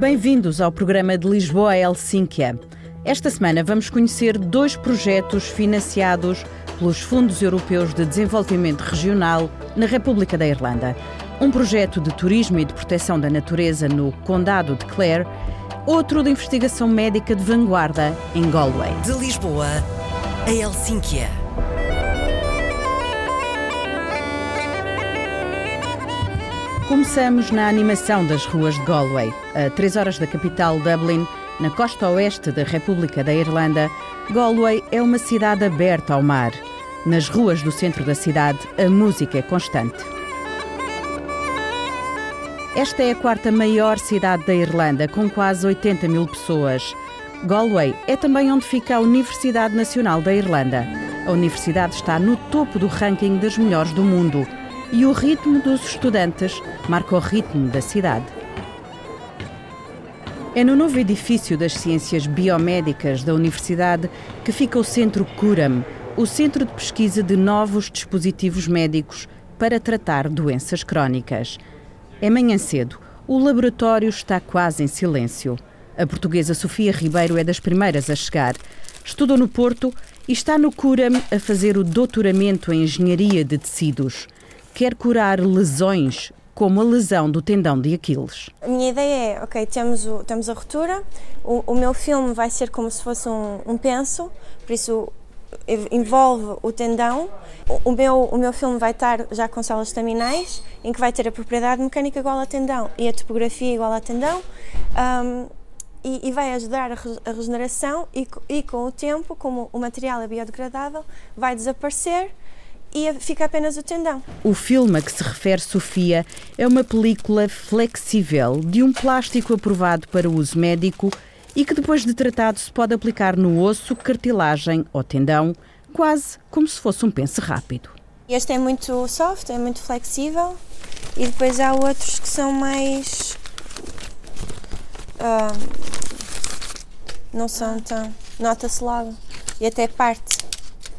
Bem-vindos ao programa de Lisboa Helsínquia. Esta semana vamos conhecer dois projetos financiados pelos Fundos Europeus de Desenvolvimento Regional na República da Irlanda. Um projeto de turismo e de proteção da natureza no Condado de Clare, outro de investigação médica de vanguarda em Galway. De Lisboa a Helsínquia. Começamos na animação das ruas de Galway. A três horas da capital Dublin, na costa oeste da República da Irlanda, Galway é uma cidade aberta ao mar. Nas ruas do centro da cidade, a música é constante. Esta é a quarta maior cidade da Irlanda, com quase 80 mil pessoas. Galway é também onde fica a Universidade Nacional da Irlanda. A universidade está no topo do ranking das melhores do mundo e o ritmo dos estudantes marca o ritmo da cidade. É no novo edifício das Ciências Biomédicas da Universidade que fica o Centro Curam, o centro de pesquisa de novos dispositivos médicos para tratar doenças crónicas. É manhã cedo, o laboratório está quase em silêncio. A portuguesa Sofia Ribeiro é das primeiras a chegar. Estudou no Porto e está no Curam a fazer o doutoramento em Engenharia de Tecidos quer curar lesões como a lesão do tendão de Aquiles. A minha ideia é, ok, temos, o, temos a ruptura, o, o, meu filme vai ser como se fosse um, um penso, por isso envolve o tendão. O, meu, o meu filme vai estar já com células estaminais, em que vai ter a propriedade mecânica igual a tendão e a topografia igual a tendão. Um, e, e, vai ajudar a regeneração e, e com o tempo, como o material é biodegradável, vai desaparecer e fica apenas o tendão. O filme a que se refere Sofia é uma película flexível de um plástico aprovado para uso médico e que depois de tratado se pode aplicar no osso, cartilagem ou tendão, quase como se fosse um pence rápido. Este é muito soft, é muito flexível e depois há outros que são mais. Uh, não são tão. nota-se logo e até parte.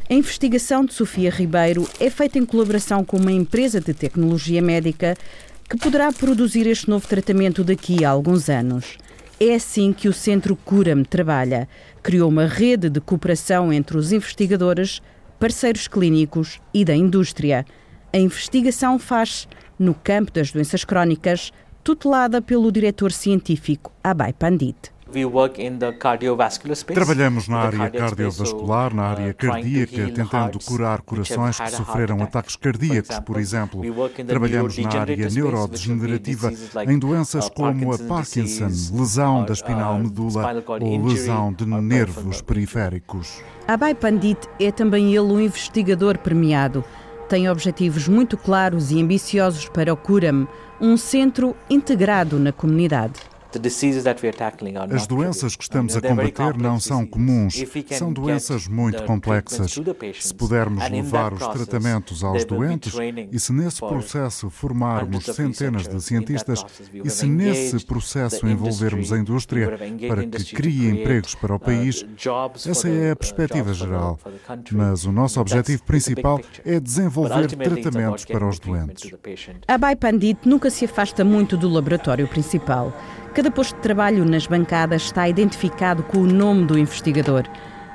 A investigação de Sofia Ribeiro é feita em colaboração com uma empresa de tecnologia médica que poderá produzir este novo tratamento daqui a alguns anos. É assim que o Centro Cura-me trabalha. Criou uma rede de cooperação entre os investigadores, parceiros clínicos e da indústria. A investigação faz no campo das doenças crónicas, tutelada pelo diretor científico Abhay Pandit. Trabalhamos na área cardiovascular, na área uh, cardíaca, tentando curar corações que sofreram ataques cardíacos, por exemplo. Trabalhamos na área neurodegenerativa em doenças como a Parkinson, lesão da espinal uh, medula ou lesão de nervos periféricos. Abhay Pandit é também ele um investigador premiado. Tem objetivos muito claros e ambiciosos para o Curam, um centro integrado na comunidade. As doenças que estamos a combater não são comuns, são doenças muito complexas. Se pudermos levar os tratamentos aos doentes e se nesse processo formarmos centenas de cientistas e se nesse processo envolvermos a indústria para que crie empregos para o uh, país, essa é a perspectiva geral. Mas o nosso objetivo principal é desenvolver tratamentos para os doentes. A Pandit nunca se afasta muito do laboratório principal. Cada posto de trabalho nas bancadas está identificado com o nome do investigador.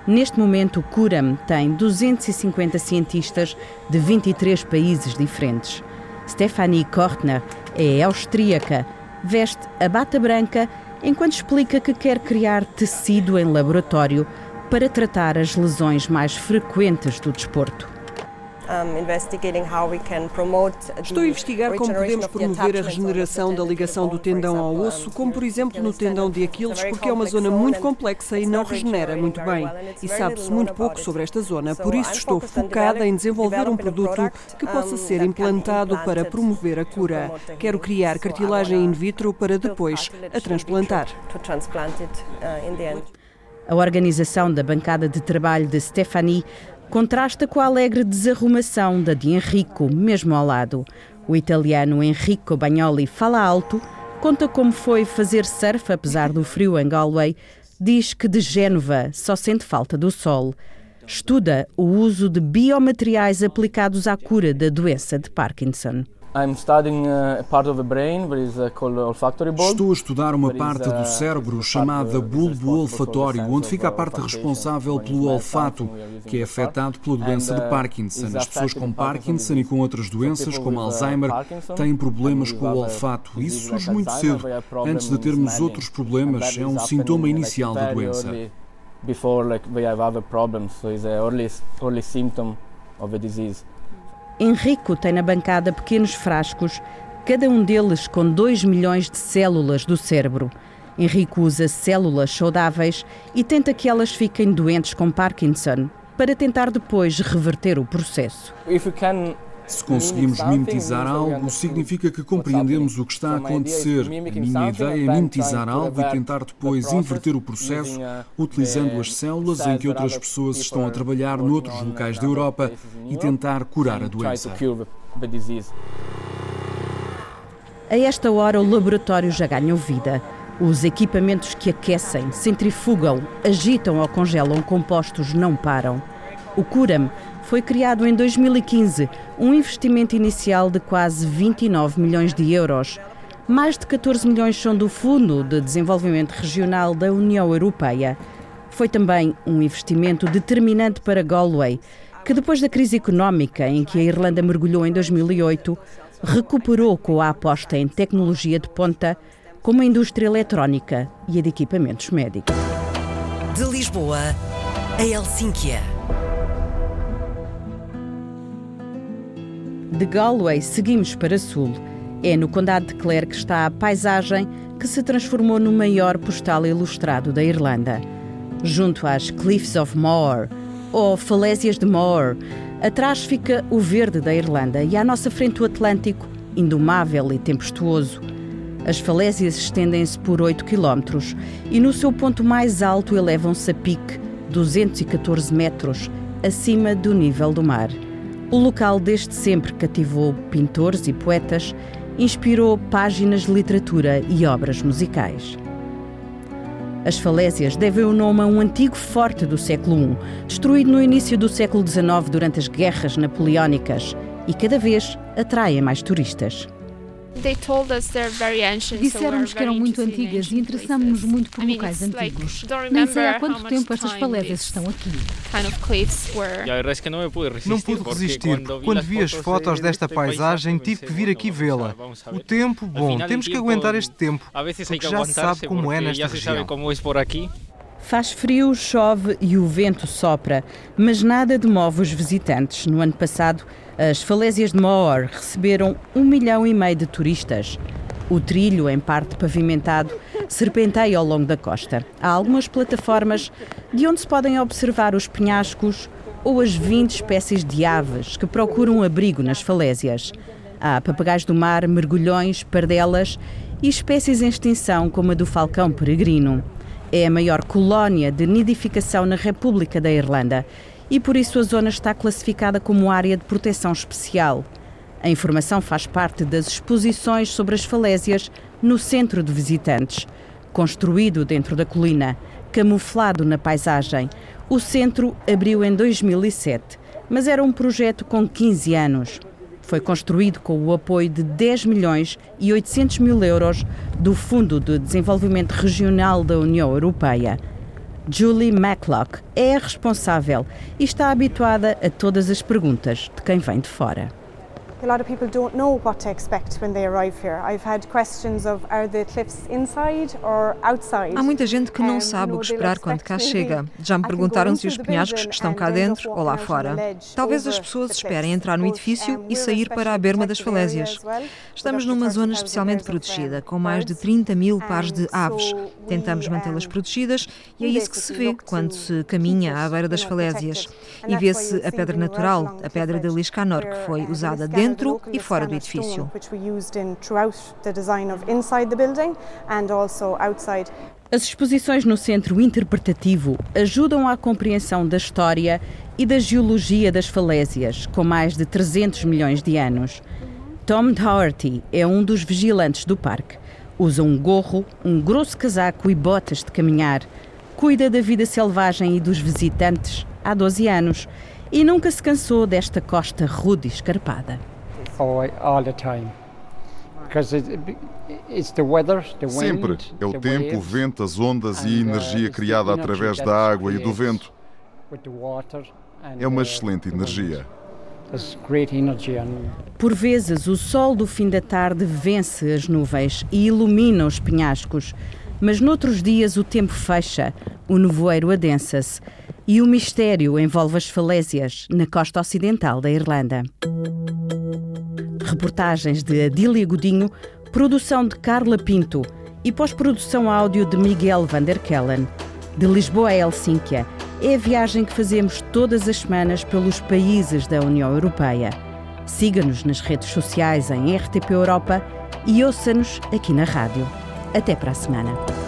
Neste momento, o Curam tem 250 cientistas de 23 países diferentes. Stephanie Kortner é austríaca, veste a bata branca enquanto explica que quer criar tecido em laboratório para tratar as lesões mais frequentes do desporto. Estou a investigar como podemos promover a regeneração da ligação do tendão ao osso, como por exemplo no tendão de Aquiles, porque é uma zona muito complexa e não regenera muito bem. E sabe-se muito pouco sobre esta zona, por isso estou focada em desenvolver um produto que possa ser implantado para promover a cura. Quero criar cartilagem in vitro para depois a transplantar. A organização da bancada de trabalho de Stephanie contrasta com a alegre desarrumação da de Enrico, mesmo ao lado. O italiano Enrico Bagnoli fala alto, conta como foi fazer surf apesar do frio em Galway, diz que de Génova só sente falta do sol. Estuda o uso de biomateriais aplicados à cura da doença de Parkinson. Uh, Estou a estudar uma parte do cérebro chamada bulbo olfatório, onde fica a parte responsável pelo olfato, que é afetado pela doença de uh, Parkinson. As pessoas com Parkinson e com outras doenças, como uh, Alzheimer, têm problemas com o olfato. Isso surge muito cedo, antes de termos outros problemas. É um sintoma inicial da doença. Before like we have other problems, so it's an early, early symptom of a disease. Henrico tem na bancada pequenos frascos, cada um deles com 2 milhões de células do cérebro. Henrico usa células saudáveis e tenta que elas fiquem doentes com Parkinson, para tentar depois reverter o processo. Se conseguimos mimetizar algo, significa que compreendemos o que está a acontecer. A minha ideia é mimetizar algo e tentar depois inverter o processo utilizando as células em que outras pessoas estão a trabalhar noutros locais da Europa e tentar curar a doença. A esta hora, o laboratório já ganhou vida. Os equipamentos que aquecem, centrifugam, agitam ou congelam compostos não param. O Curam foi criado em 2015, um investimento inicial de quase 29 milhões de euros. Mais de 14 milhões são do Fundo de Desenvolvimento Regional da União Europeia. Foi também um investimento determinante para Galway, que depois da crise económica em que a Irlanda mergulhou em 2008, recuperou com a aposta em tecnologia de ponta, como a indústria eletrónica e a de equipamentos médicos. De Lisboa a Helsínquia. De Galway seguimos para sul. É no Condado de Clare que está a paisagem que se transformou no maior postal ilustrado da Irlanda. Junto às Cliffs of Moher, ou Falésias de Moher, atrás fica o verde da Irlanda e à nossa frente o Atlântico, indomável e tempestuoso. As falésias estendem-se por 8 km e no seu ponto mais alto elevam-se a pique, 214 metros, acima do nível do mar. O local desde sempre cativou pintores e poetas, inspirou páginas de literatura e obras musicais. As falésias devem o nome a um antigo forte do século I, destruído no início do século XIX durante as guerras napoleónicas, e cada vez atraem mais turistas. Disseram-nos que eram muito antigas e interessamos-nos muito por locais antigos. Nem sei há quanto tempo estas falésias estão aqui. Não pude resistir. Quando vi as fotos desta paisagem, tive que vir aqui vê-la. O tempo, bom, temos que aguentar este tempo, porque já se sabe como é nesta região. Faz frio, chove e o vento sopra, mas nada demove os visitantes. No ano passado, as falésias de Moor receberam um milhão e meio de turistas. O trilho, em parte pavimentado, serpenteia ao longo da costa. Há algumas plataformas de onde se podem observar os penhascos ou as 20 espécies de aves que procuram abrigo nas falésias. Há papagaios do mar, mergulhões, pardelas e espécies em extinção como a do falcão peregrino. É a maior colónia de nidificação na República da Irlanda e por isso a zona está classificada como área de proteção especial. A informação faz parte das exposições sobre as falésias no centro de visitantes. Construído dentro da colina, camuflado na paisagem, o centro abriu em 2007, mas era um projeto com 15 anos. Foi construído com o apoio de 10 milhões e 800 mil euros do Fundo de Desenvolvimento Regional da União Europeia. Julie Matlock é a responsável e está habituada a todas as perguntas de quem vem de fora. A lot of people don't know what to expect when they arrive here. I've had questions of are the cliffs inside or outside? Há muita gente que não sabe o que esperar quando cá chega. Já me perguntaram se os penhascos estão cá dentro ou lá fora. Talvez as pessoas esperem entrar no edifício e sair para a berma das falésias. Estamos numa zona especialmente protegida, com mais de 30 mil pares de aves. Tentamos mantê-las protegidas e é isso que se vê quando se caminha à beira das falésias. E vê-se a pedra natural, a pedra de Liscanor, que foi usada dentro dentro e fora do edifício. As exposições no centro interpretativo ajudam à compreensão da história e da geologia das falésias, com mais de 300 milhões de anos. Tom Doherty é um dos vigilantes do parque. Usa um gorro, um grosso casaco e botas de caminhar cuida da vida selvagem e dos visitantes há 12 anos e nunca se cansou desta costa rude e escarpada. Sempre. É o tempo, o vento, as ondas e a uh, energia criada através da água e do vento. É uma excelente energia. Por vezes, o sol do fim da tarde vence as nuvens e ilumina os penhascos, mas noutros dias o tempo fecha, o nevoeiro adensa-se e o mistério envolve as falésias na costa ocidental da Irlanda. Reportagens de Adília Godinho, produção de Carla Pinto e pós-produção áudio de Miguel van der Kellen. De Lisboa a Helsínquia, é a viagem que fazemos todas as semanas pelos países da União Europeia. Siga-nos nas redes sociais em RTP Europa e ouça-nos aqui na rádio. Até para a semana.